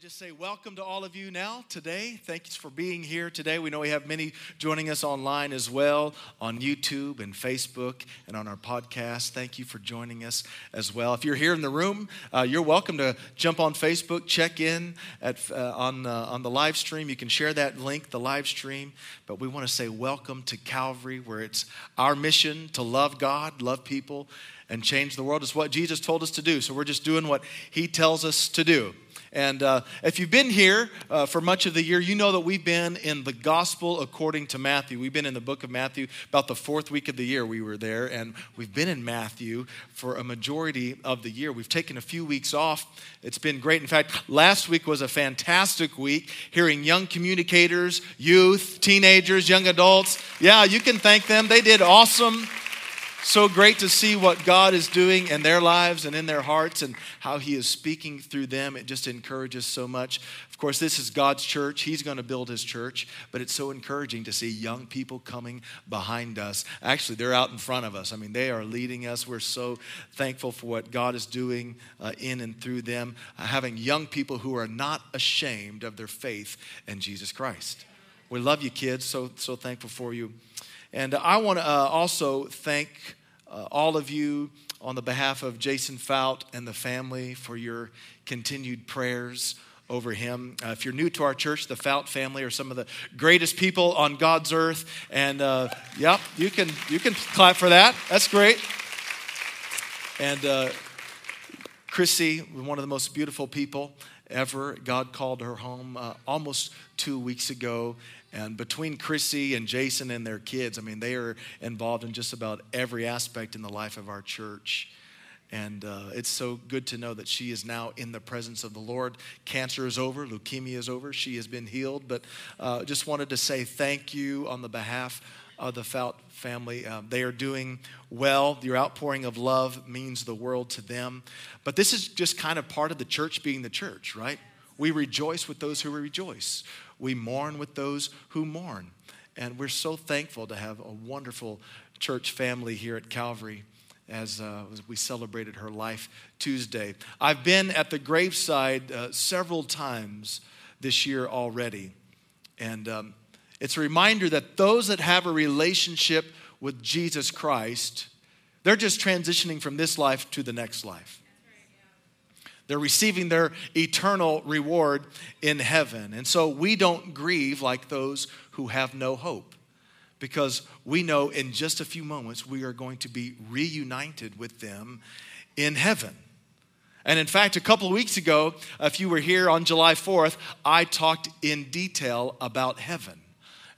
to just say welcome to all of you now today. Thanks for being here today. We know we have many joining us online as well on YouTube and Facebook and on our podcast. Thank you for joining us as well. If you're here in the room, uh, you're welcome to jump on Facebook, check in at, uh, on, uh, on the live stream. You can share that link, the live stream. But we want to say welcome to Calvary, where it's our mission to love God, love people, and change the world. It's what Jesus told us to do. So we're just doing what He tells us to do. And uh, if you've been here uh, for much of the year, you know that we've been in the gospel according to Matthew. We've been in the book of Matthew about the fourth week of the year we were there, and we've been in Matthew for a majority of the year. We've taken a few weeks off. It's been great. In fact, last week was a fantastic week hearing young communicators, youth, teenagers, young adults. Yeah, you can thank them. They did awesome so great to see what God is doing in their lives and in their hearts and how He is speaking through them. It just encourages so much. Of course, this is God's church. He's going to build His church, but it's so encouraging to see young people coming behind us. Actually, they're out in front of us. I mean, they are leading us. We're so thankful for what God is doing uh, in and through them, uh, having young people who are not ashamed of their faith in Jesus Christ. We love you, kids. So, so thankful for you. And I want to uh, also thank uh, all of you on the behalf of Jason Fout and the family for your continued prayers over him. Uh, if you're new to our church, the Fout family are some of the greatest people on God's earth. And uh, yep, you can you can clap for that. That's great. And uh, Chrissy, one of the most beautiful people ever. God called her home uh, almost two weeks ago, and between Chrissy and Jason and their kids, I mean, they are involved in just about every aspect in the life of our church. And uh, it's so good to know that she is now in the presence of the Lord. Cancer is over, leukemia is over, she has been healed. But uh, just wanted to say thank you on the behalf of the Fout family. Uh, they are doing well. Your outpouring of love means the world to them. But this is just kind of part of the church being the church, right? We rejoice with those who rejoice. We mourn with those who mourn. And we're so thankful to have a wonderful church family here at Calvary as, uh, we celebrated her life Tuesday. I've been at the graveside uh, several times this year already. And um, it's a reminder that those that have a relationship with Jesus Christ, they're just transitioning from this life to the next life. They're receiving their eternal reward in heaven. And so we don't grieve like those who have no hope because we know in just a few moments we are going to be reunited with them in heaven. And in fact, a couple of weeks ago, if you were here on July 4th, I talked in detail about heaven.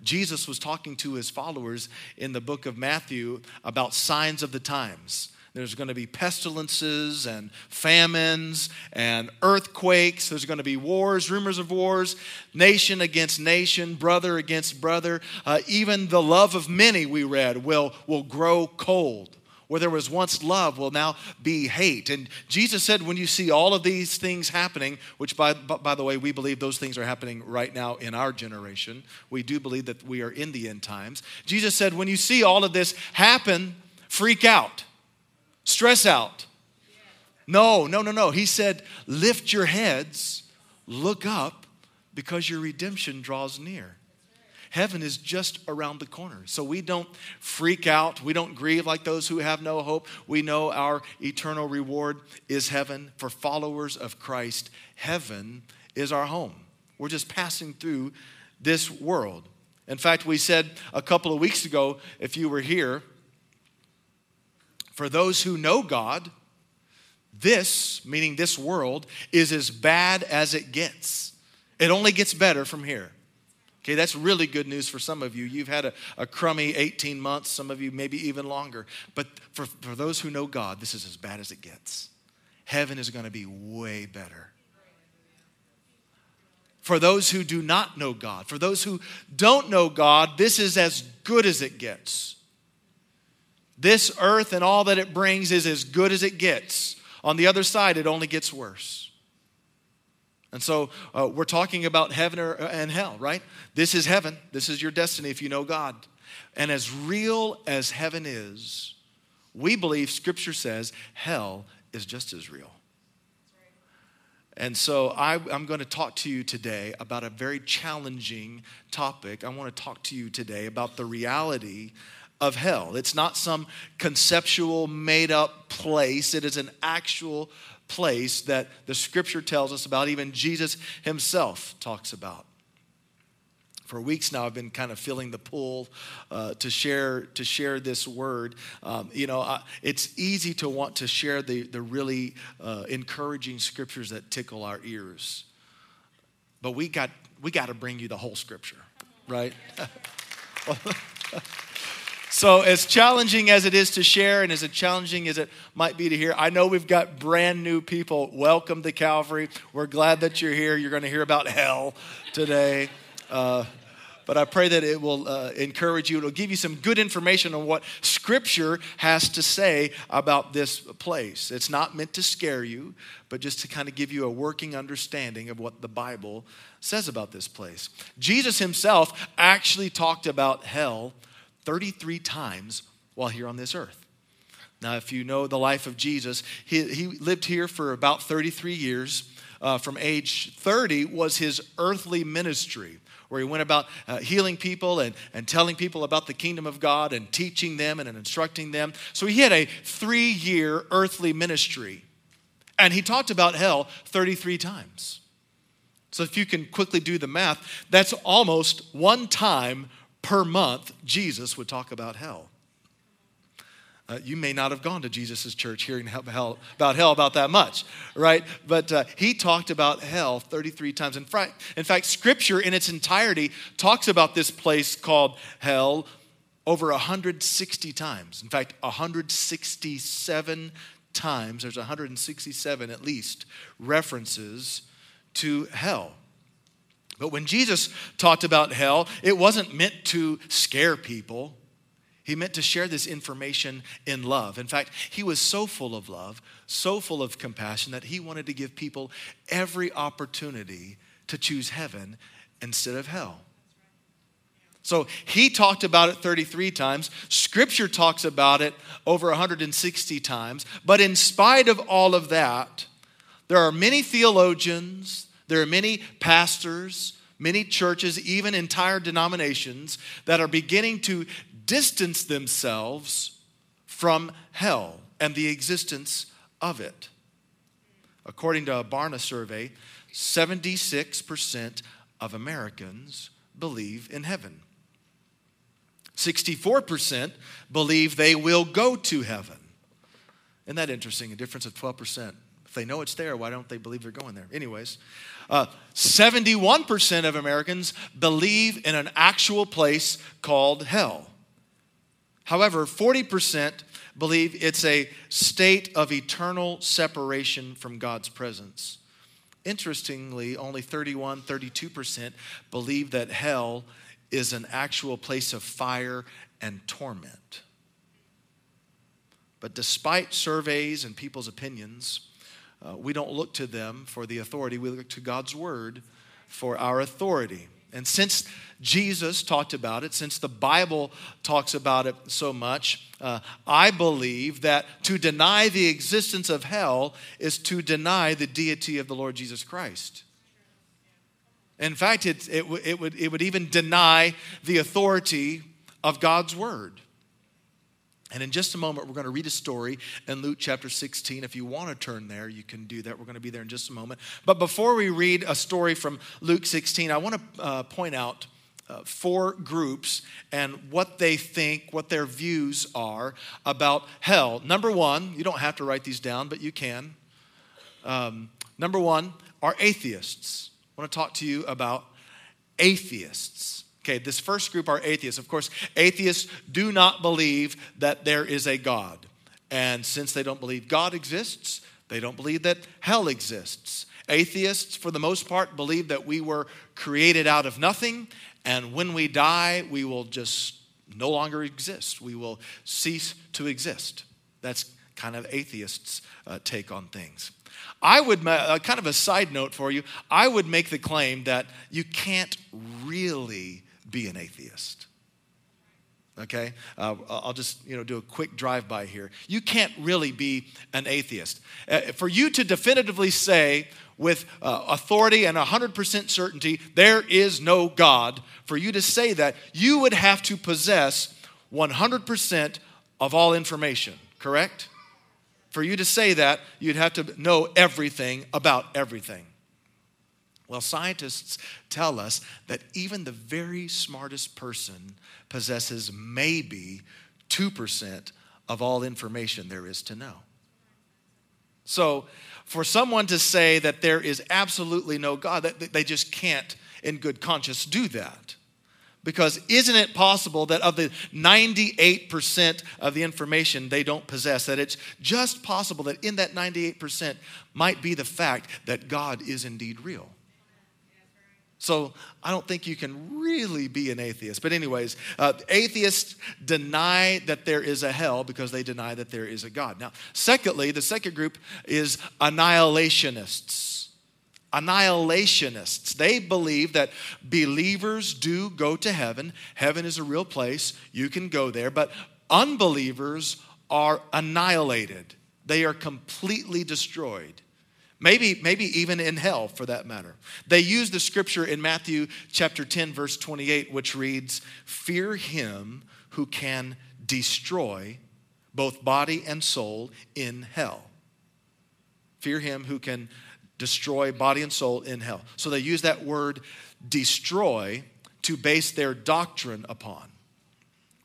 Jesus was talking to his followers in the book of Matthew about signs of the times. There's going to be pestilences and famines and earthquakes. There's going to be wars, rumors of wars, nation against nation, brother against brother. Uh, even the love of many, we read, will, will grow cold. Where there was once love will now be hate. And Jesus said, when you see all of these things happening, which by, by the way, we believe those things are happening right now in our generation, we do believe that we are in the end times. Jesus said, when you see all of this happen, freak out stress out. No, no, no, no. He said, lift your heads, look up, because your redemption draws near. Heaven is just around the corner. So we don't freak out. We don't grieve like those who have no hope. We know our eternal reward is heaven. For followers of Christ, heaven is our home. We're just passing through this world. In fact, we said a couple of weeks ago, if you were here, for those who know God, this, meaning this world, is as bad as it gets. It only gets better from here. Okay, that's really good news for some of you. You've had a, a crummy 18 months, some of you maybe even longer. But for, for those who know God, this is as bad as it gets. Heaven is going to be way better. For those who do not know God, for those who don't know God, this is as good as it gets. This earth and all that it brings is as good as it gets. On the other side, it only gets worse. And so uh, we're talking about heaven or, uh, and hell, right? This is heaven. This is your destiny if you know God. And as real as heaven is, we believe Scripture says hell is just as real. And so I, am going to talk to you today about a very challenging topic. I want to talk to you today about the reality of hell. It's not some conceptual, made up place, it is an actual place that the scripture tells us about, even Jesus himself talks about. For weeks now i've been kind of feeling the pull uh, to share to share this word. Um, you know uh, it's easy to want to share the, the really uh, encouraging scriptures that tickle our ears. But we got we got to bring you the whole scripture right So, as challenging as it is to share and as challenging as it might be to hear, I know we've got brand new people. Welcome to Calvary. We're glad that you're here. You're going to hear about hell today. Uh, but I pray that it will uh, encourage you. It'll give you some good information on what Scripture has to say about this place. It's not meant to scare you, but just to kind of give you a working understanding of what the Bible says about this place. Jesus himself actually talked about hell 33 times while here on this earth. Now, if you know the life of Jesus, he, he lived here for about 33 years. Uh, from age 30 was his earthly ministry where he went about uh, healing people and, and telling people about the kingdom of God and teaching them and, instructing them. So he had a three year earthly ministry. And he talked about hell 33 times. So if you can quickly do the math, that's almost one time per month, Jesus would talk about hell. Uh, you may not have gone to Jesus' church hearing hell, about hell about that much, right? But uh, he talked about hell 33 times. In fact, in fact, Scripture in its entirety talks about this place called hell over 160 times. In fact, 167 times, there's 167 at least references to hell. But when Jesus talked about hell, it wasn't meant to scare people. He meant to share this information in love. In fact, he was so full of love, so full of compassion, that he wanted to give people every opportunity to choose heaven instead of hell. So he talked about it 33 times. Scripture talks about it over 160 times. But in spite of all of that, there are many theologians, there are many pastors, many churches, even entire denominations, that are beginning to distance themselves from hell and the existence of it. According to a Barna survey, 76% of Americans believe in heaven. 64% believe they will go to heaven. Isn't that interesting? A difference of 12%. If they know it's there, why don't they believe they're going there? Anyways, uh, 71% of Americans believe in an actual place called hell. However, 40% believe it's a state of eternal separation from God's presence. Interestingly, only 31, 32% believe that hell is an actual place of fire and torment. But despite surveys and people's opinions, uh, we don't look to them for the authority, we look to God's word for our authority. And since Jesus talked about it, since the Bible talks about it so much, uh, I believe that to deny the existence of hell is to deny the deity of the Lord Jesus Christ. In fact, it, it, it, would, it would even deny the authority of God's word. And in just a moment, we're going to read a story in Luke chapter 16. If you want to turn there, you can do that. We're going to be there in just a moment. But before we read a story from Luke 16, I want to uh, point out uh, four groups and what they think, what their views are about hell. Number one, you don't have to write these down, but you can. Um, number one are atheists. I want to talk to you about atheists. Okay, this first group are atheists. Of course, atheists do not believe that there is a God. And since they don't believe God exists, they don't believe that hell exists. Atheists, for the most part, believe that we were created out of nothing, and when we die, we will just no longer exist. We will cease to exist. That's kind of atheists' uh, take on things. I would, uh, kind of a side note for you, I would make the claim that you can't really be an atheist. okay? Uh, i'll just you know do a quick drive by here. You can't really be an atheist. Uh, for you to definitively say with uh, authority and 100% certainty there is no god for you to say that you would have to possess 100% of all information correct? For you to say that you'd have to know everything about everything well, scientists tell us that even the very smartest person possesses maybe 2% of all information there is to know. So, for someone to say that there is absolutely no God, they just can't, in good conscience, do that. Because isn't it possible that of the 98% of the information they don't possess, that it's just possible that in that 98% might be the fact that God is indeed real? So I don't think you can really be an atheist. But, anyways, uh, atheists deny that there is a hell because they deny that there is a God. Now, secondly, the second group is annihilationists. Annihilationists. They believe that believers do go to heaven. Heaven is a real place. You can go there. But unbelievers are annihilated, they are completely destroyed. Maybe, maybe even in hell for that matter. They use the scripture in Matthew chapter 10, verse 28, which reads, Fear him who can destroy both body and soul in hell. Fear him who can destroy body and soul in hell. So they use that word destroy to base their doctrine upon.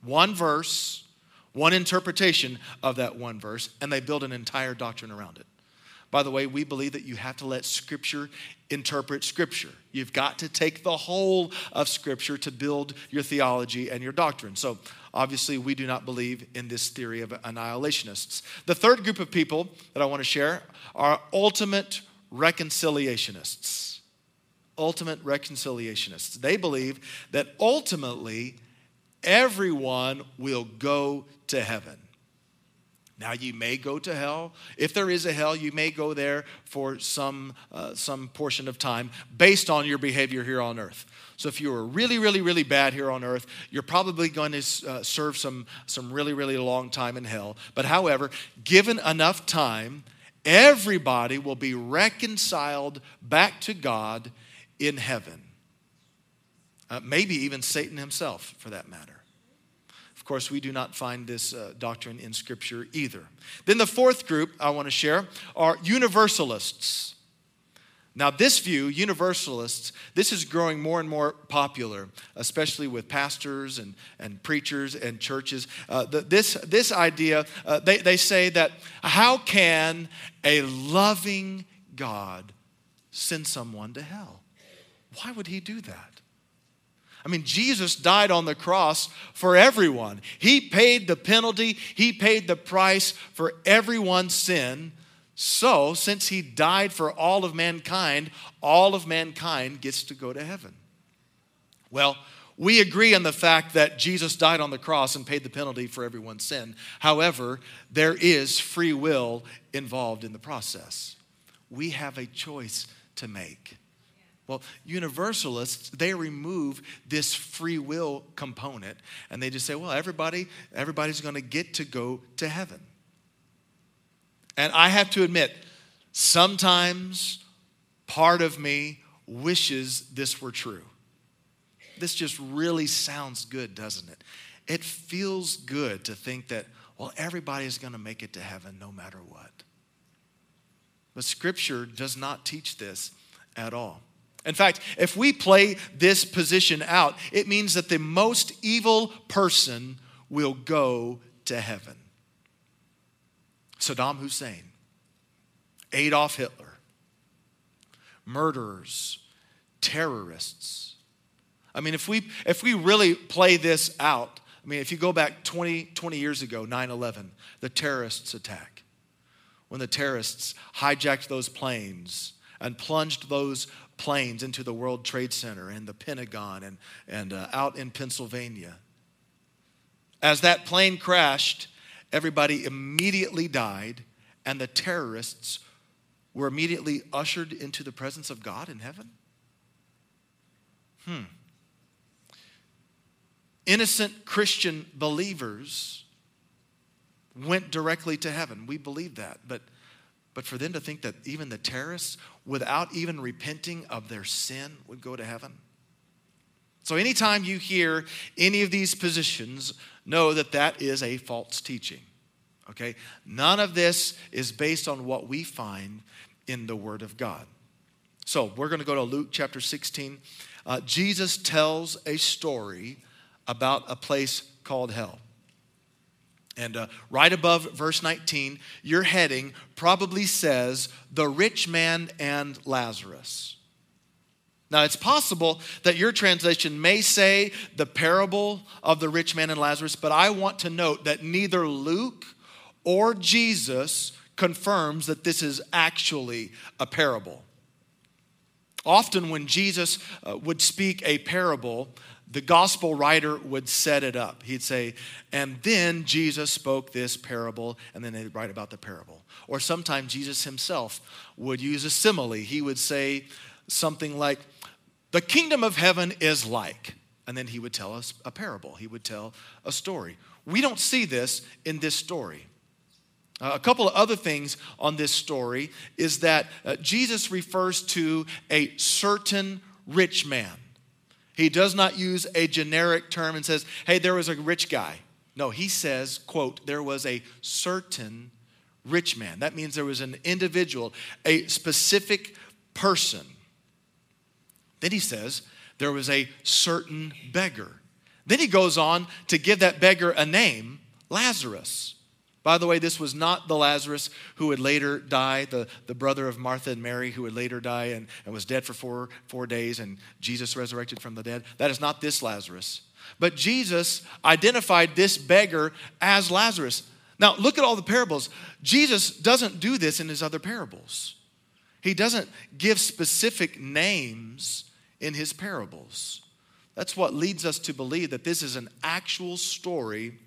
One verse, one interpretation of that one verse, and they build an entire doctrine around it. By the way, we believe that you have to let Scripture interpret Scripture. You've got to take the whole of Scripture to build your theology and your doctrine. So, obviously, we do not believe in this theory of annihilationists. The third group of people that I want to share are ultimate reconciliationists. Ultimate reconciliationists. They believe that ultimately everyone will go to heaven. Now, you may go to hell. If there is a hell, you may go there for some, uh, some portion of time based on your behavior here on earth. So, if you were really, really, really bad here on earth, you're probably going to uh, serve some, some really, really long time in hell. But, however, given enough time, everybody will be reconciled back to God in heaven. Uh, maybe even Satan himself, for that matter course, we do not find this uh, doctrine in Scripture either. Then the fourth group I want to share are universalists. Now, this view, universalists, this is growing more and more popular, especially with pastors and, and preachers and churches. Uh, the, this, this idea, uh, they, they say that how can a loving God send someone to hell? Why would he do that? I mean, Jesus died on the cross for everyone. He paid the penalty, He paid the price for everyone's sin. So, since He died for all of mankind, all of mankind gets to go to heaven. Well, we agree on the fact that Jesus died on the cross and paid the penalty for everyone's sin. However, there is free will involved in the process. We have a choice to make. Well, universalists, they remove this free will component and they just say, well, everybody, everybody's going to get to go to heaven. And I have to admit, sometimes part of me wishes this were true. This just really sounds good, doesn't it? It feels good to think that, well, everybody's going to make it to heaven no matter what. But Scripture does not teach this at all. In fact, if we play this position out, it means that the most evil person will go to heaven. Saddam Hussein, Adolf Hitler, murderers, terrorists. I mean, if we, if we really play this out, I mean, if you go back 20, 20 years ago, 9 11, the terrorists' attack, when the terrorists hijacked those planes and plunged those planes into the World Trade Center and the Pentagon and, and uh, out in Pennsylvania. As that plane crashed, everybody immediately died, and the terrorists were immediately ushered into the presence of God in heaven? Hmm. innocent Christian believers went directly to heaven. We believe that. But, but for them to think that even the terrorists, without even repenting of their sin, would go to heaven. So, anytime you hear any of these positions, know that that is a false teaching. Okay? None of this is based on what we find in the Word of God. So, we're going to go to Luke chapter 16. Uh, Jesus tells a story about a place called hell. And uh, right above verse 19, your heading probably says, The rich man and Lazarus. Now, it's possible that your translation may say the parable of the rich man and Lazarus, but I want to note that neither Luke or Jesus confirms that this is actually a parable. Often, when Jesus uh, would speak a parable, the gospel writer would set it up. He'd say, and then Jesus spoke this parable, and then they'd write about the parable. Or sometimes Jesus himself would use a simile. He would say something like, the kingdom of heaven is like, and then he would tell us a parable. He would tell a story. We don't see this in this story. Uh, a couple of other things on this story is that uh, Jesus refers to a certain rich man. He does not use a generic term and says, hey, there was a rich guy. No, he says, quote, there was a certain rich man. That means there was an individual, a specific person. Then he says, there was a certain beggar. Then he goes on to give that beggar a name, Lazarus. By the way, this was not the Lazarus who would later die, the, the brother of Martha and Mary who would later die and, and was dead for four, four days and Jesus resurrected from the dead. That is not this Lazarus. But Jesus identified this beggar as Lazarus. Now, look at all the parables. Jesus doesn't do this in his other parables. He doesn't give specific names in his parables. That's what leads us to believe that this is an actual story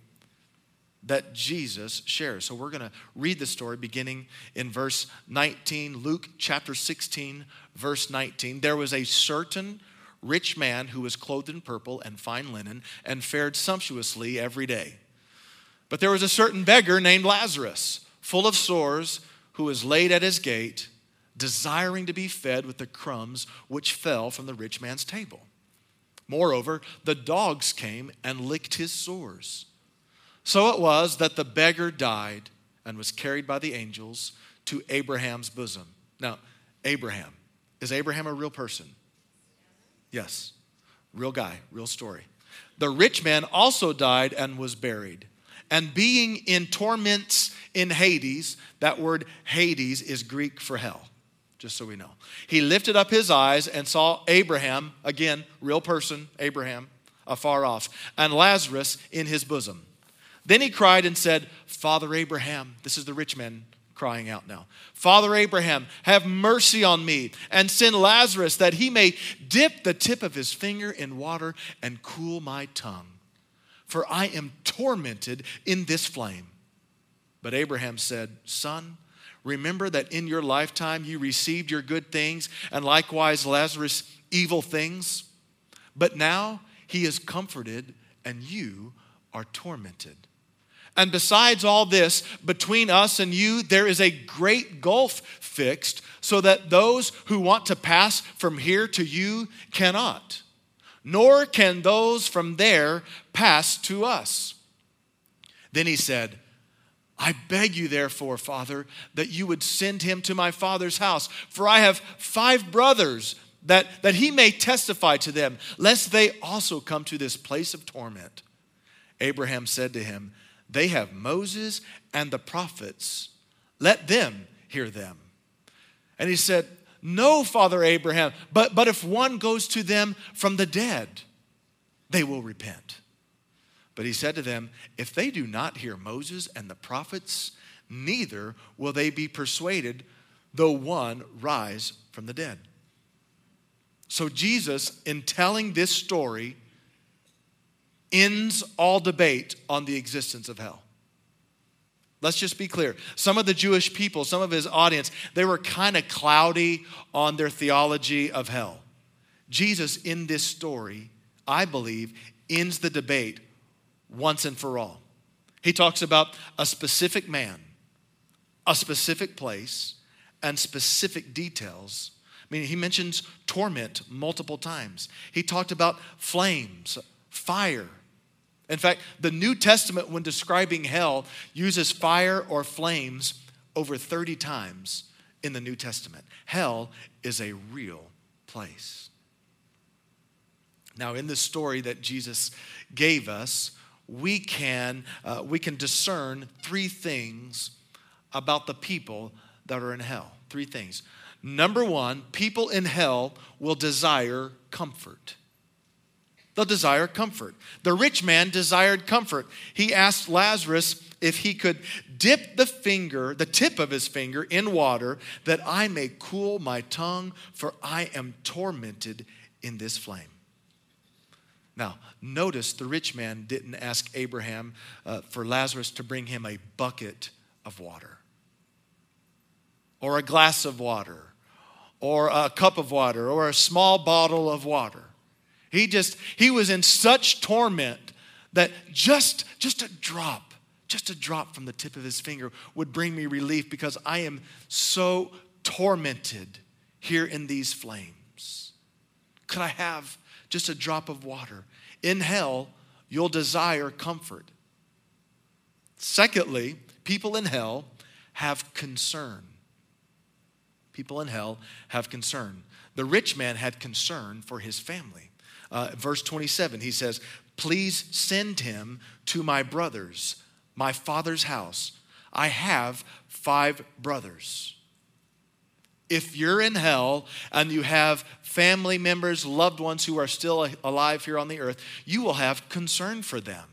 that Jesus shares. So we're going to read the story beginning in verse 19, Luke chapter 16, verse 19. There was a certain rich man who was clothed in purple and fine linen and fared sumptuously every day. But there was a certain beggar named Lazarus, full of sores, who was laid at his gate, desiring to be fed with the crumbs which fell from the rich man's table. Moreover, the dogs came and licked his sores. So it was that the beggar died and was carried by the angels to Abraham's bosom. Now, Abraham. Is Abraham a real person? Yes. Real guy, real story. The rich man also died and was buried. And being in torments in Hades, that word Hades is Greek for hell, just so we know. He lifted up his eyes and saw Abraham, again, real person, Abraham, afar off, and Lazarus in his bosom. Then he cried and said, Father Abraham, this is the rich man crying out now. Father Abraham, have mercy on me and send Lazarus that he may dip the tip of his finger in water and cool my tongue, for I am tormented in this flame. But Abraham said, Son, remember that in your lifetime you received your good things, and likewise Lazarus evil things. But now he is comforted, and you are tormented. And besides all this, between us and you, there is a great gulf fixed, so that those who want to pass from here to you cannot, nor can those from there pass to us. Then he said, I beg you, therefore, Father, that you would send him to my father's house, for I have five brothers, that, that he may testify to them, lest they also come to this place of torment. Abraham said to him, they have Moses and the prophets. Let them hear them. And he said, No, Father Abraham, but, but if one goes to them from the dead, they will repent. But he said to them, If they do not hear Moses and the prophets, neither will they be persuaded, though one rise from the dead. So, Jesus, in telling this story, ends all debate on the existence of hell. Let's just be clear. Some of the Jewish people, some of his audience, they were kind of cloudy on their theology of hell. Jesus, in this story, I believe, ends the debate once and for all. He talks about a specific man, a specific place, and specific details. I mean, he mentions torment multiple times. He talked about flames, fire. In fact, the New Testament, when describing hell, uses fire or flames over 30 times in the New Testament. Hell is a real place. Now, in the story that Jesus gave us, we can, uh, we can discern three things about the people that are in hell. Three things. Number one, people in hell will desire comfort. They'll desire comfort. The rich man desired comfort. He asked Lazarus if he could dip the finger, the tip of his finger, in water that I may cool my tongue, for I am tormented in this flame. Now, notice the rich man didn't ask Abraham uh, for Lazarus to bring him a bucket of water or a glass of water or a cup of water or a small bottle of water. He just, he was in such torment that just, just a drop, just a drop from the tip of his finger would bring me relief because I am so tormented here in these flames. Could I have just a drop of water? In hell, you'll desire comfort. Secondly, people in hell have concern. People in hell have concern. The rich man had concern for his family. Uh, verse 27, he says, Please send him to my brothers, my father's house. I have five brothers. If you're in hell and you have family members, loved ones who are still alive here on the earth, you will have concern for them.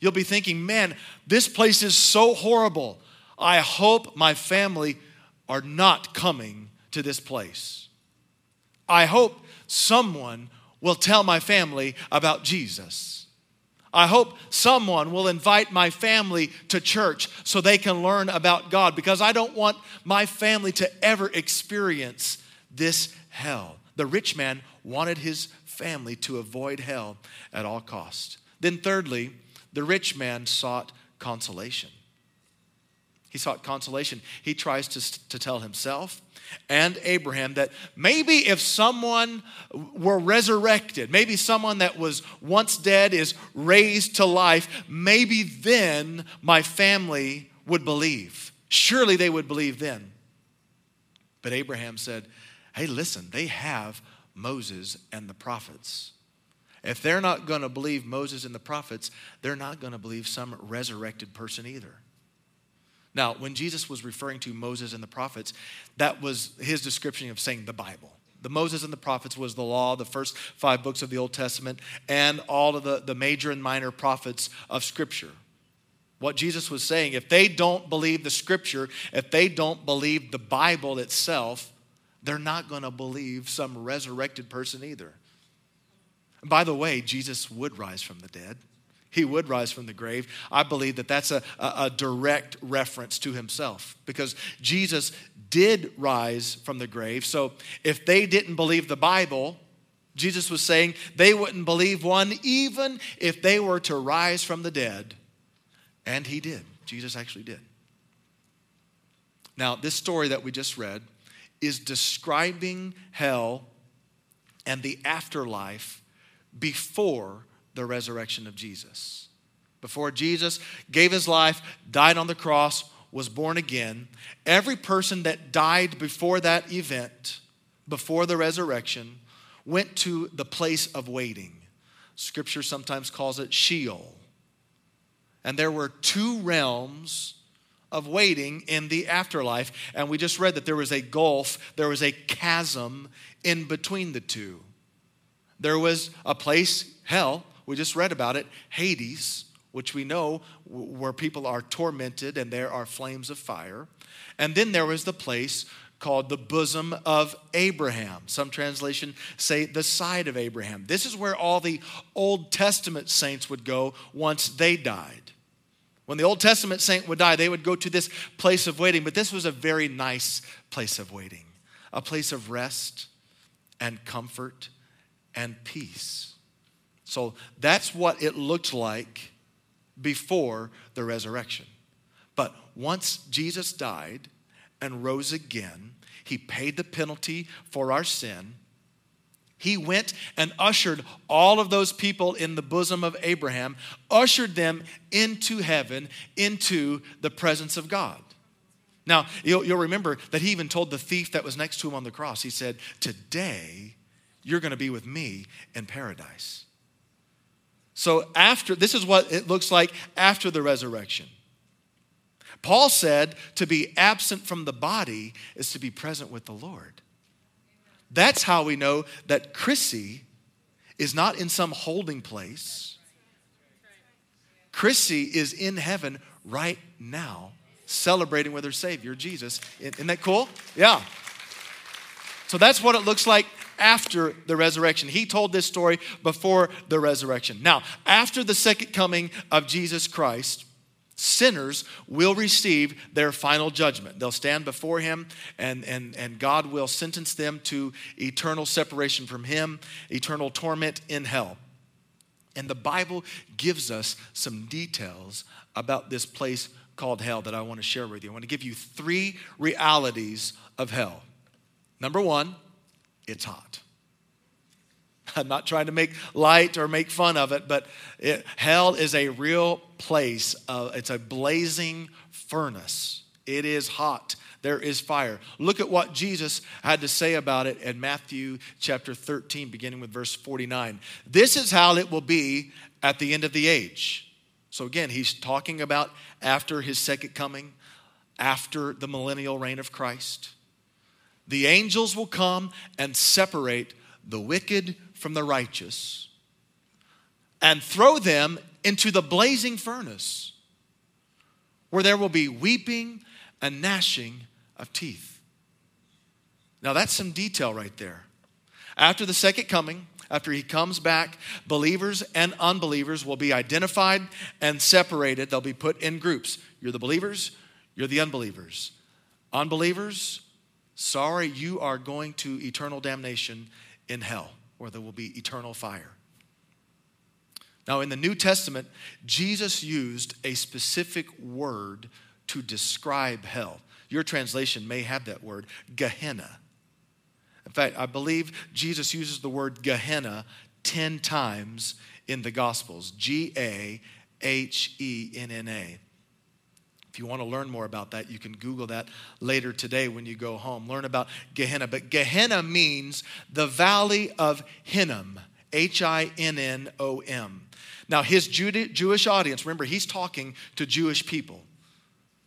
You'll be thinking, man, this place is so horrible. I hope my family are not coming to this place. I hope someone will tell my family about Jesus. I hope someone will invite my family to church so they can learn about God because I don't want my family to ever experience this hell. The rich man wanted his family to avoid hell at all cost. Then thirdly, the rich man sought consolation. He sought consolation. He tries to, to tell himself and Abraham that maybe if someone were resurrected, maybe someone that was once dead is raised to life, maybe then my family would believe. Surely they would believe then. But Abraham said, Hey, listen, they have Moses and the prophets. If they're not going to believe Moses and the prophets, they're not going to believe some resurrected person either. Now, when Jesus was referring to Moses and the prophets, that was his description of saying the Bible. The Moses and the prophets was the law, the first five books of the Old Testament, and all of the, the major and minor prophets of Scripture. What Jesus was saying, if they don't believe the Scripture, if they don't believe the Bible itself, they're not going to believe some resurrected person either. By the way, Jesus would rise from the dead he would rise from the grave. I believe that that's a, a, a, direct reference to himself because Jesus did rise from the grave. So if they didn't believe the Bible, Jesus was saying they wouldn't believe one even if they were to rise from the dead. And he did. Jesus actually did. Now, this story that we just read is describing hell and the afterlife before the resurrection of Jesus. Before Jesus gave his life, died on the cross, was born again, every person that died before that event, before the resurrection, went to the place of waiting. Scripture sometimes calls it Sheol. And there were two realms of waiting in the afterlife. And we just read that there was a gulf, there was a chasm in between the two. There was a place, hell, we just read about it, Hades, which we know where people are tormented and there are flames of fire. And then there was the place called the bosom of Abraham. Some translation say the side of Abraham. This is where all the Old Testament saints would go once they died. When the Old Testament saint would die, they would go to this place of waiting, but this was a very nice place of waiting, a place of rest and comfort and peace. So that's what it looked like before the resurrection. But once Jesus died and rose again, he paid the penalty for our sin. He went and ushered all of those people in the bosom of Abraham, ushered them into heaven, into the presence of God. Now, you'll, you'll, remember that he even told the thief that was next to him on the cross, he said, Today you're going to be with me in paradise. So, after this is what it looks like after the resurrection. Paul said to be absent from the body is to be present with the Lord. That's how we know that Chrissy is not in some holding place. Chrissy is in heaven right now, celebrating with her Savior, Jesus. Isn't that cool? Yeah. So that's what it looks like after the resurrection. He told this story before the resurrection. Now, after the second coming of Jesus Christ, sinners will receive their final judgment. They'll stand before Him, and, and, and God will sentence them to eternal separation from Him, eternal torment in hell. And the Bible gives us some details about this place called hell that I want to share with you. I want to give you three realities of hell. Number one, it's hot. I'm not trying to make light or make fun of it, but it, hell is a real place. Uh, it's a blazing furnace. It is hot. There is fire. Look at what Jesus had to say about it in Matthew chapter 13, beginning with verse 49. This is how it will be at the end of the age. So, again, he's talking about after his second coming, after the millennial reign of Christ the angels will come and separate the wicked from the righteous and throw them into the blazing furnace where there will be weeping and gnashing of teeth. Now, that's some detail right there. After the second coming, after he comes back, believers and unbelievers will be identified and separated. They'll be put in groups. You're the believers, you're the unbelievers. Unbelievers Sorry, you are going to eternal damnation in hell, where there will be eternal fire. Now, in the New Testament, Jesus used a specific word to describe hell. Your translation may have that word, Gehenna. In fact, I believe Jesus uses the word Gehenna 10 times in the Gospels G A H E N N A. If you want to learn more about that, you can Google that later today when you go home. Learn about Gehenna. But Gehenna means the valley of Hinnom, H I N N O M. Now, his Jewish audience, remember, he's talking to Jewish people.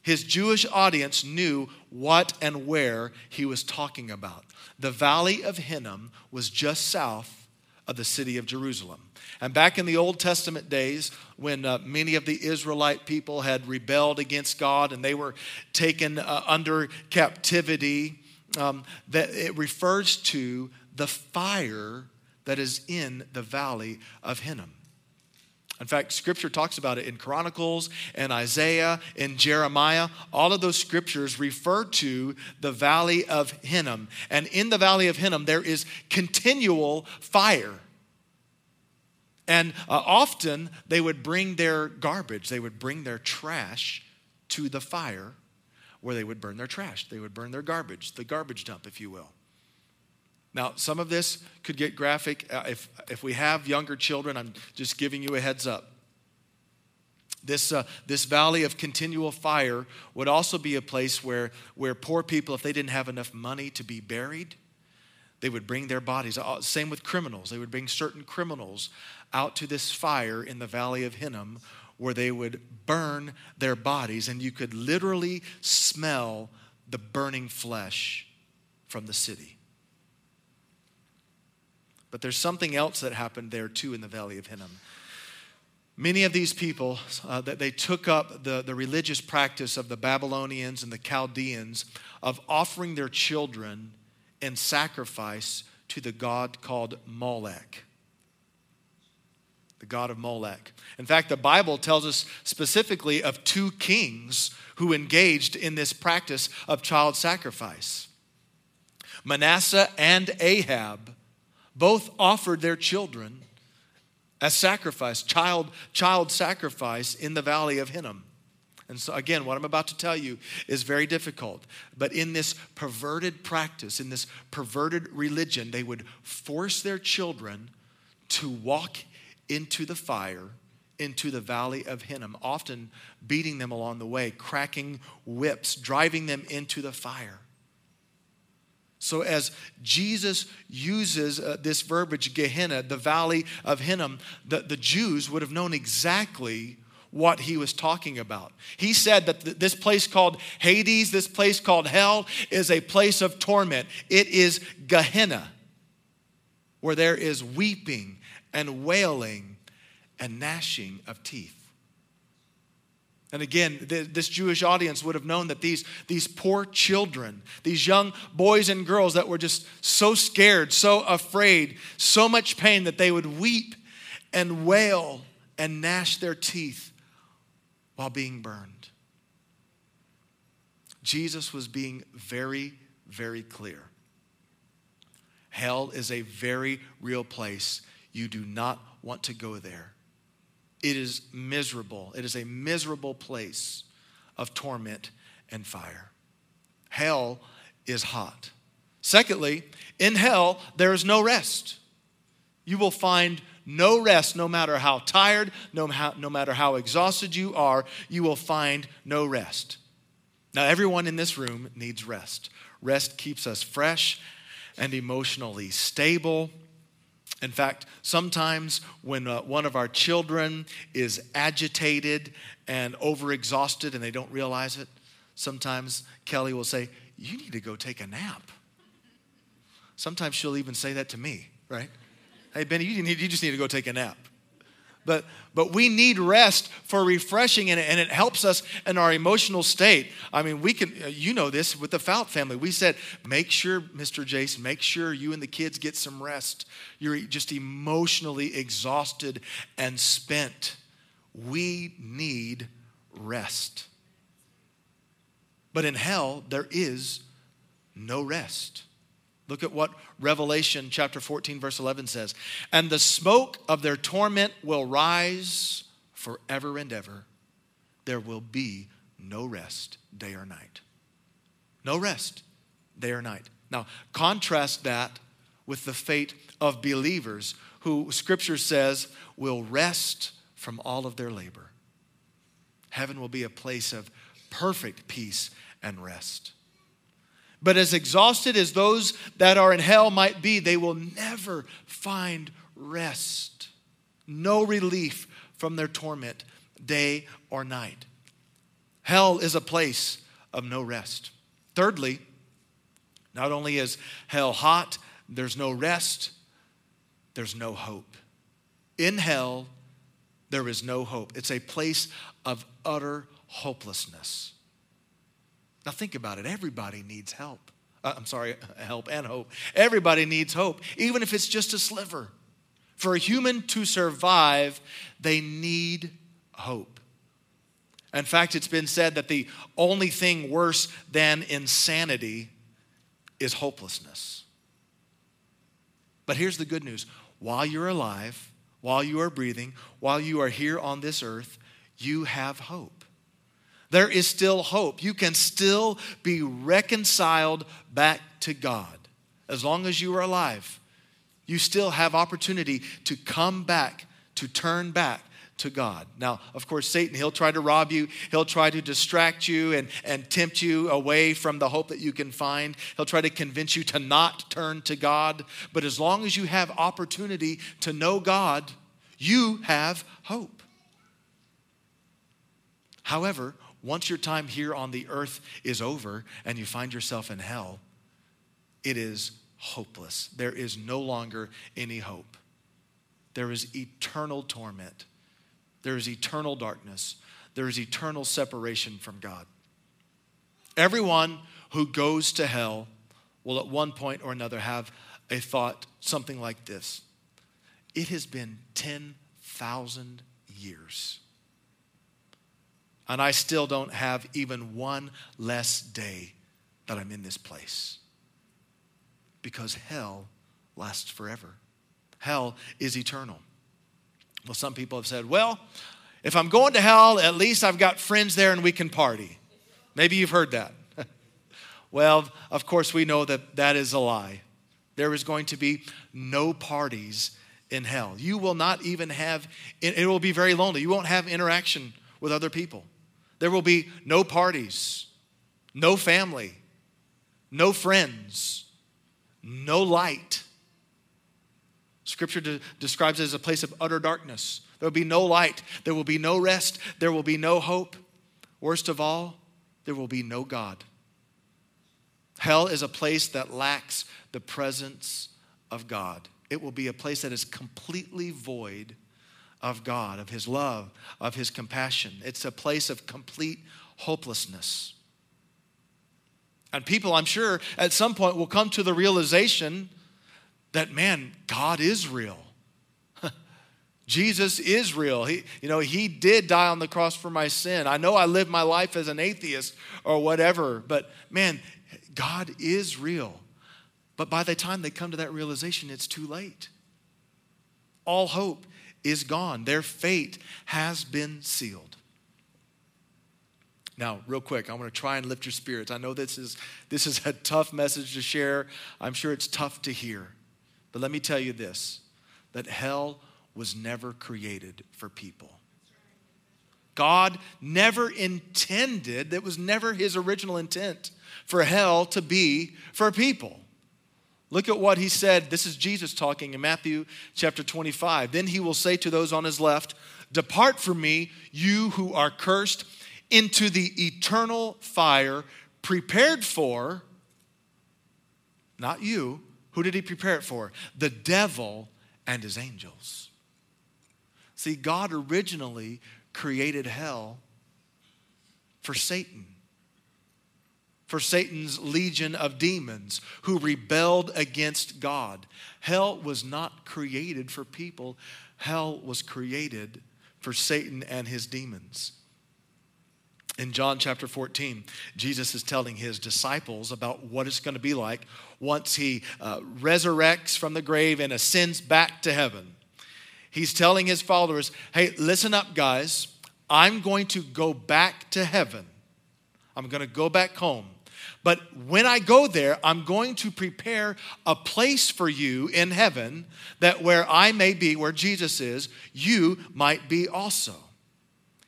His Jewish audience knew what and where he was talking about. The valley of Hinnom was just south of the city of Jerusalem. And back in the Old Testament days, when uh, many of the Israelite people had rebelled against God and they were taken uh, under captivity, um, that it refers to the fire that is in the valley of Hinnom. In fact, scripture talks about it in Chronicles and Isaiah and Jeremiah. All of those scriptures refer to the valley of Hinnom. And in the valley of Hinnom, there is continual fire. And uh, often they would bring their garbage, they would bring their trash to the fire where they would burn their trash. They would burn their garbage, the garbage dump, if you will. Now, some of this could get graphic. Uh, if, if we have younger children, I'm just giving you a heads up. This, uh, this valley of continual fire would also be a place where, where poor people, if they didn't have enough money to be buried, they would bring their bodies. Same with criminals. They would bring certain criminals out to this fire in the valley of Hinnom where they would burn their bodies, and you could literally smell the burning flesh from the city. But there's something else that happened there too in the valley of Hinnom. Many of these people uh, that they took up the, the religious practice of the Babylonians and the Chaldeans of offering their children in sacrifice to the god called Molech the god of Molech. In fact, the Bible tells us specifically of two kings who engaged in this practice of child sacrifice. Manasseh and Ahab both offered their children as sacrifice, child, child sacrifice in the valley of Hinnom. And so, again, what I'm about to tell you is very difficult. But in this perverted practice, in this perverted religion, they would force their children to walk into the fire, into the valley of Hinnom, often beating them along the way, cracking whips, driving them into the fire. So, as Jesus uses uh, this verbiage, Gehenna, the valley of Hinnom, the, the Jews would have known exactly what he was talking about. He said that th- this place called Hades, this place called hell, is a place of torment. It is Gehenna, where there is weeping and wailing and gnashing of teeth. And again, this Jewish audience would have known that these, these poor children, these young boys and girls that were just so scared, so afraid, so much pain that they would weep and wail and gnash their teeth while being burned. Jesus was being very, very clear. Hell is a very real place. You do not want to go there. It is miserable. It is a miserable place of torment and fire. Hell is hot. Secondly, in hell, there is no rest. You will find no rest no matter how tired, no, no matter how exhausted you are, you will find no rest. Now, everyone in this room needs rest. Rest keeps us fresh and emotionally stable. In fact, sometimes when uh, one of our children is agitated and overexhausted and they don't realize it, sometimes Kelly will say, You need to go take a nap. Sometimes she'll even say that to me, right? Hey, Benny, you, need, you just need to go take a nap. But, but we need rest for refreshing and, and it helps us in our emotional state. I mean, we can, uh, you know this with the Fout family. We said, make sure, Mr. Jason, make sure you and the kids get some rest. You're just emotionally exhausted and spent. We need rest. But in hell, there is no rest. Look at what Revelation chapter 14, verse 11 says. And the smoke of their torment will rise forever and ever. There will be no rest day or night. No rest day or night. Now, contrast that with the fate of believers who scripture says will rest from all of their labor. Heaven will be a place of perfect peace and rest. But as exhausted as those that are in hell might be, they will never find rest, no relief from their torment, day or night. Hell is a place of no rest. Thirdly, not only is hell hot, there's no rest, there's no hope. In hell, there is no hope. It's a place of utter hopelessness. Now, think about it. Everybody needs help. Uh, I'm sorry, help and hope. Everybody needs hope, even if it's just a sliver. For a human to survive, they need hope. In fact, it's been said that the only thing worse than insanity is hopelessness. But here's the good news while you're alive, while you are breathing, while you are here on this earth, you have hope there is still hope. You can still be reconciled back to God. As long as you are alive, you still have opportunity to come back, to turn back to God. Now, of course, Satan, he'll try to rob you, he'll try to distract you and, and tempt you away from the hope that you can find. He'll try to convince you to not turn to God. But as long as you have opportunity to know God, you have hope. However, once your time here on the earth is over and you find yourself in hell, it is hopeless. There is no longer any hope. There is eternal torment. There is eternal darkness. There is eternal separation from God. Everyone who goes to hell will at one point or another have a thought something like this It has been 10,000 years and I still don't have even one less day that I'm in this place. Because hell lasts forever, hell is eternal. Well, some people have said, well, if I'm going to hell, at least I've got friends there and we can party. Maybe you've heard that. well, of course, we know that that is a lie. There is going to be no parties in hell. You will not even have, it will be very lonely. You won't have interaction with other people. There will be no parties, no family, no friends, no light. Scripture de- describes it as a place of utter darkness. There will be no light. There will be no rest. There will be no hope. Worst of all, there will be no God. Hell is a place that lacks the presence of God. It will be a place that is completely void of God, of His love, of His compassion. It's a place of complete hopelessness. And people, I'm sure, at some point will come to the realization that, man, God is real. Jesus is real. He, you know, he did die on the cross for my sin. I know I lived my life as an atheist or whatever, but man, God is real. But by the time they come to that realization, it's too late. All hope is gone. Their fate has been sealed. Now, real quick, I want to try and lift your spirits. I know this is, this is a tough message to share. I'm sure it's tough to hear. But let me tell you this that hell was never created for people. God never intended, that was never his original intent for hell to be for people. Look at what he said. This is Jesus talking in Matthew chapter 25. Then he will say to those on his left, Depart from me, you who are cursed, into the eternal fire prepared for, not you, who did he prepare it for? The devil and his angels. See, God originally created hell for Satan for Satan's legion of demons who rebelled against God. Hell was not created for people, hell was created for Satan and his demons. In John chapter 14, Jesus is telling his disciples about what it's going to be like once he uh, resurrects from the grave and ascends back to heaven. He's telling his followers, hey, listen up, guys. I'm going to go back to heaven. I'm going to go back home. But when I go there, I'm going to prepare a place for you in heaven that where I may be, where Jesus is, you might be also.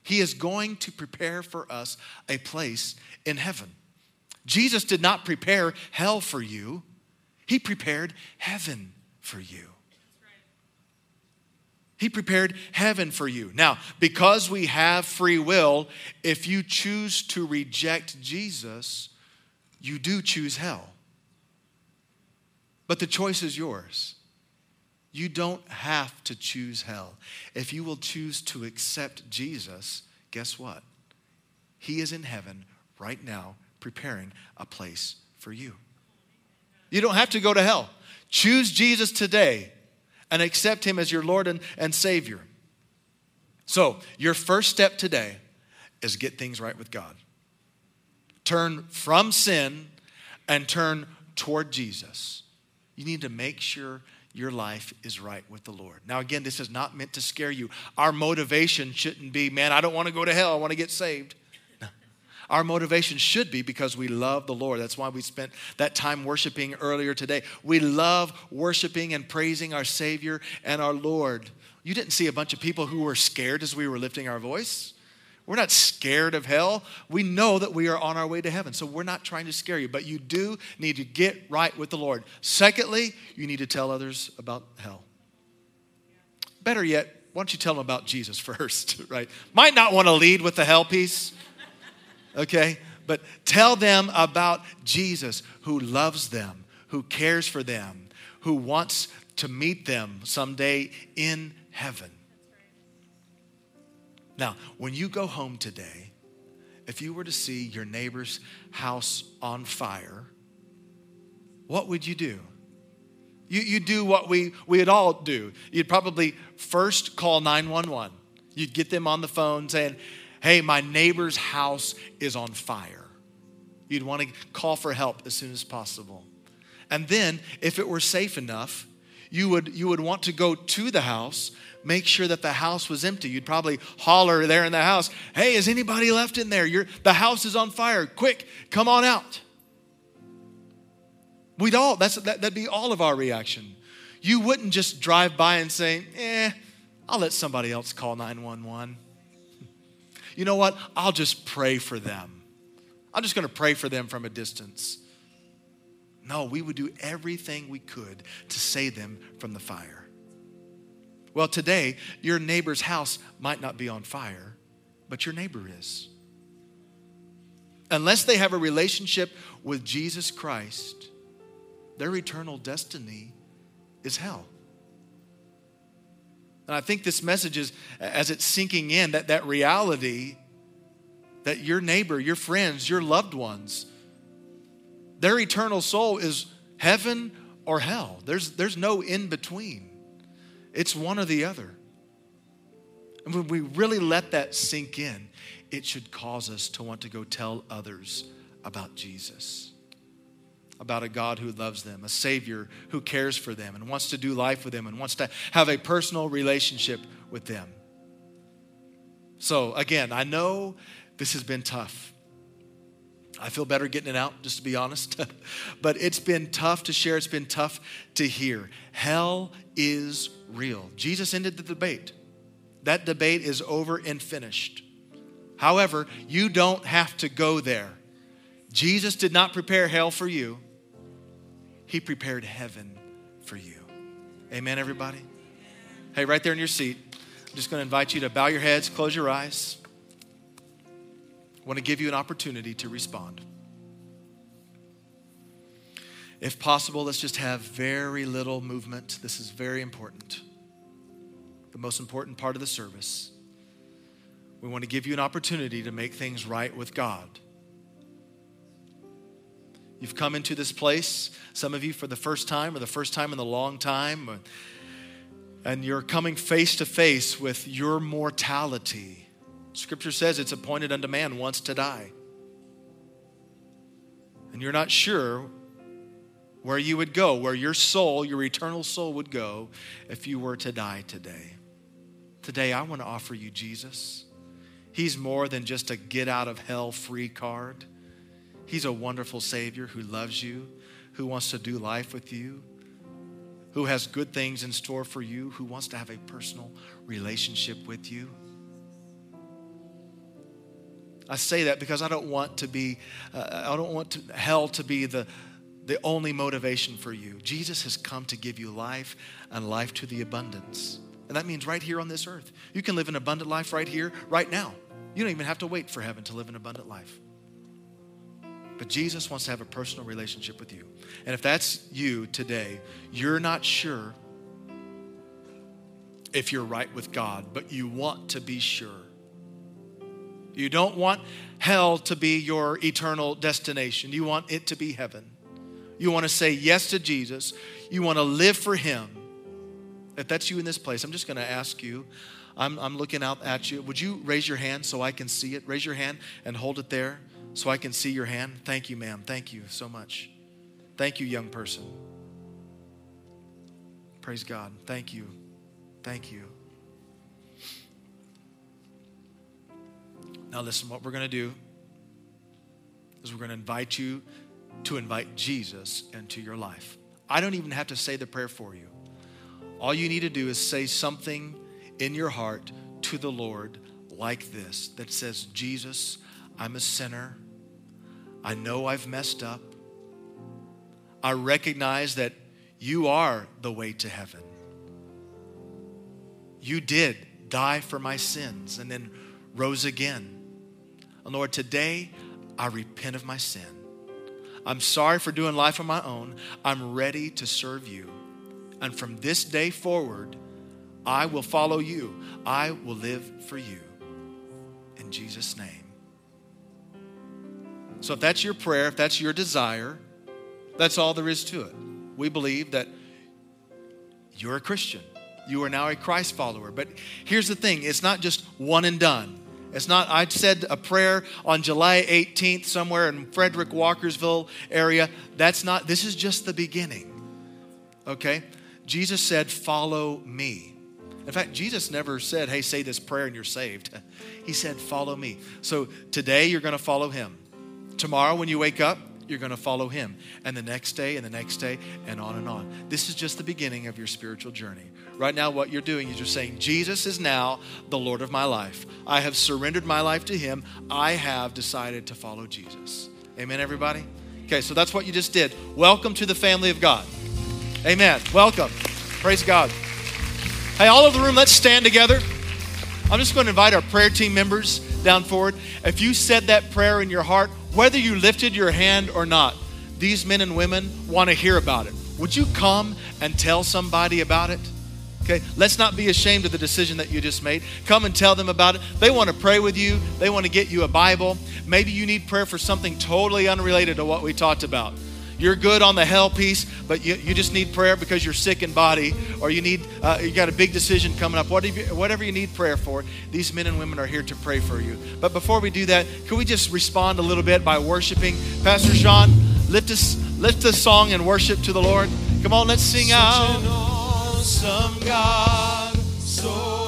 He is going to prepare for us a place in heaven. Jesus did not prepare hell for you, He prepared heaven for you. He prepared heaven for you. Now, because we have free will, if you choose to reject Jesus, you do choose hell. But the choice is yours. You don't have to choose hell. If you will choose to accept Jesus, guess what? He is in heaven right now preparing a place for you. You don't have to go to hell. Choose Jesus today and accept Him as your Lord and, and Savior. So, your first step today is get things right with God turn from sin and turn toward Jesus. You need to make sure your life is right with the Lord. Now, again, this is not meant to scare you. Our motivation shouldn't be, man, I don't want to go to hell, I want to get saved. Our motivation should be because we love the Lord. That's why we spent that time worshiping earlier today. We love worshiping and praising our Savior and our Lord. You didn't see a bunch of people who were scared as we were lifting our voice. We're not scared of hell. We know that we are on our way to heaven. So we're not trying to scare you, but you do need to get right with the Lord. Secondly, you need to tell others about hell. Better yet, why don't you tell them about Jesus first, right? Might not want to lead with the hell piece, okay? But tell them about Jesus who loves them, who cares for them, who wants to meet them someday in heaven. Now, when you go home today, if you were to see your neighbor's house on fire, what would you do? You, you do what we, we'd all do. You'd probably first call 911. You'd get them on the phone saying, Hey, my neighbor's house is on fire. You'd want to call for help as soon as possible. And then, if it were safe enough, you would, you would want to go to the house, make sure that the house was empty. You'd probably holler there in the house, Hey, is anybody left in there? You're, the house is on fire. Quick, come on out. We'd all, that's, that, that'd be all of our reaction. You wouldn't just drive by and say, Eh, I'll let somebody else call 911. You know what? I'll just pray for them. I'm just going to pray for them from a distance. No, we would do everything we could to save them from the fire. Well, today, your neighbor's house might not be on fire, but your neighbor is. Unless they have a relationship with Jesus Christ, their eternal destiny is hell. And I think this message is, as it's sinking in, that, that reality that your neighbor, your friends, your loved ones, their eternal soul is heaven or hell. There's, there's no in between, it's one or the other. And when we really let that sink in, it should cause us to want to go tell others about Jesus about a God who loves them, a Savior who cares for them and wants to do life with them and wants to have a personal relationship with them. So, again, I know this has been tough. I feel better getting it out, just to be honest. but it's been tough to share, it's been tough to hear. Hell is real. Jesus ended the debate. That debate is over and finished. However, you don't have to go there. Jesus did not prepare hell for you, He prepared heaven for you. Amen, everybody? Hey, right there in your seat, I'm just going to invite you to bow your heads, close your eyes. I want to give you an opportunity to respond. If possible, let's just have very little movement. This is very important. The most important part of the service. We want to give you an opportunity to make things right with God. You've come into this place, some of you for the first time or the first time in a long time, and you're coming face to face with your mortality. Scripture says it's appointed unto man once to die. And you're not sure where you would go, where your soul, your eternal soul, would go if you were to die today. Today, I want to offer you Jesus. He's more than just a get out of hell free card. He's a wonderful Savior who loves you, who wants to do life with you, who has good things in store for you, who wants to have a personal relationship with you. I say that because I don't want to be, uh, I don't want to, hell to be the, the only motivation for you. Jesus has come to give you life and life to the abundance. And that means right here on this earth. You can live an abundant life right here, right now. You don't even have to wait for heaven to live an abundant life. But Jesus wants to have a personal relationship with you. And if that's you today, you're not sure if you're right with God, but you want to be sure. You don't want hell to be your eternal destination. You want it to be heaven. You want to say yes to Jesus. You want to live for Him. If that's you in this place, I'm just going to ask you. I'm, I'm looking out at you. Would you raise your hand so I can see it? Raise your hand and hold it there so I can see your hand? Thank you, ma'am. Thank you so much. Thank you, young person. Praise God. Thank you. Thank you. Now, listen, what we're going to do is we're going to invite you to invite Jesus into your life. I don't even have to say the prayer for you. All you need to do is say something in your heart to the Lord like this that says, Jesus, I'm a sinner. I know I've messed up. I recognize that you are the way to heaven. You did die for my sins and then rose again. And Lord, today I repent of my sin. I'm sorry for doing life on my own. I'm ready to serve you. And from this day forward, I will follow you. I will live for you. In Jesus' name. So if that's your prayer, if that's your desire, that's all there is to it. We believe that you're a Christian. You are now a Christ follower. But here's the thing it's not just one and done. It's not, I said a prayer on July 18th somewhere in Frederick Walkersville area. That's not, this is just the beginning. Okay? Jesus said, Follow me. In fact, Jesus never said, Hey, say this prayer and you're saved. He said, Follow me. So today you're going to follow him. Tomorrow when you wake up, you're going to follow him. And the next day, and the next day, and on and on. This is just the beginning of your spiritual journey. Right now, what you're doing is you're saying, Jesus is now the Lord of my life. I have surrendered my life to him. I have decided to follow Jesus. Amen, everybody? Okay, so that's what you just did. Welcome to the family of God. Amen. Welcome. Praise God. Hey, all over the room, let's stand together. I'm just going to invite our prayer team members down forward. If you said that prayer in your heart, whether you lifted your hand or not, these men and women want to hear about it. Would you come and tell somebody about it? Okay, let's not be ashamed of the decision that you just made. Come and tell them about it. They want to pray with you, they want to get you a Bible. Maybe you need prayer for something totally unrelated to what we talked about. You're good on the hell piece, but you, you just need prayer because you're sick in body, or you need uh, you got a big decision coming up. Whatever you, whatever you need prayer for, these men and women are here to pray for you. But before we do that, can we just respond a little bit by worshiping? Pastor Sean, lift us lift the song and worship to the Lord. Come on, let's sing out. Such an awesome God, so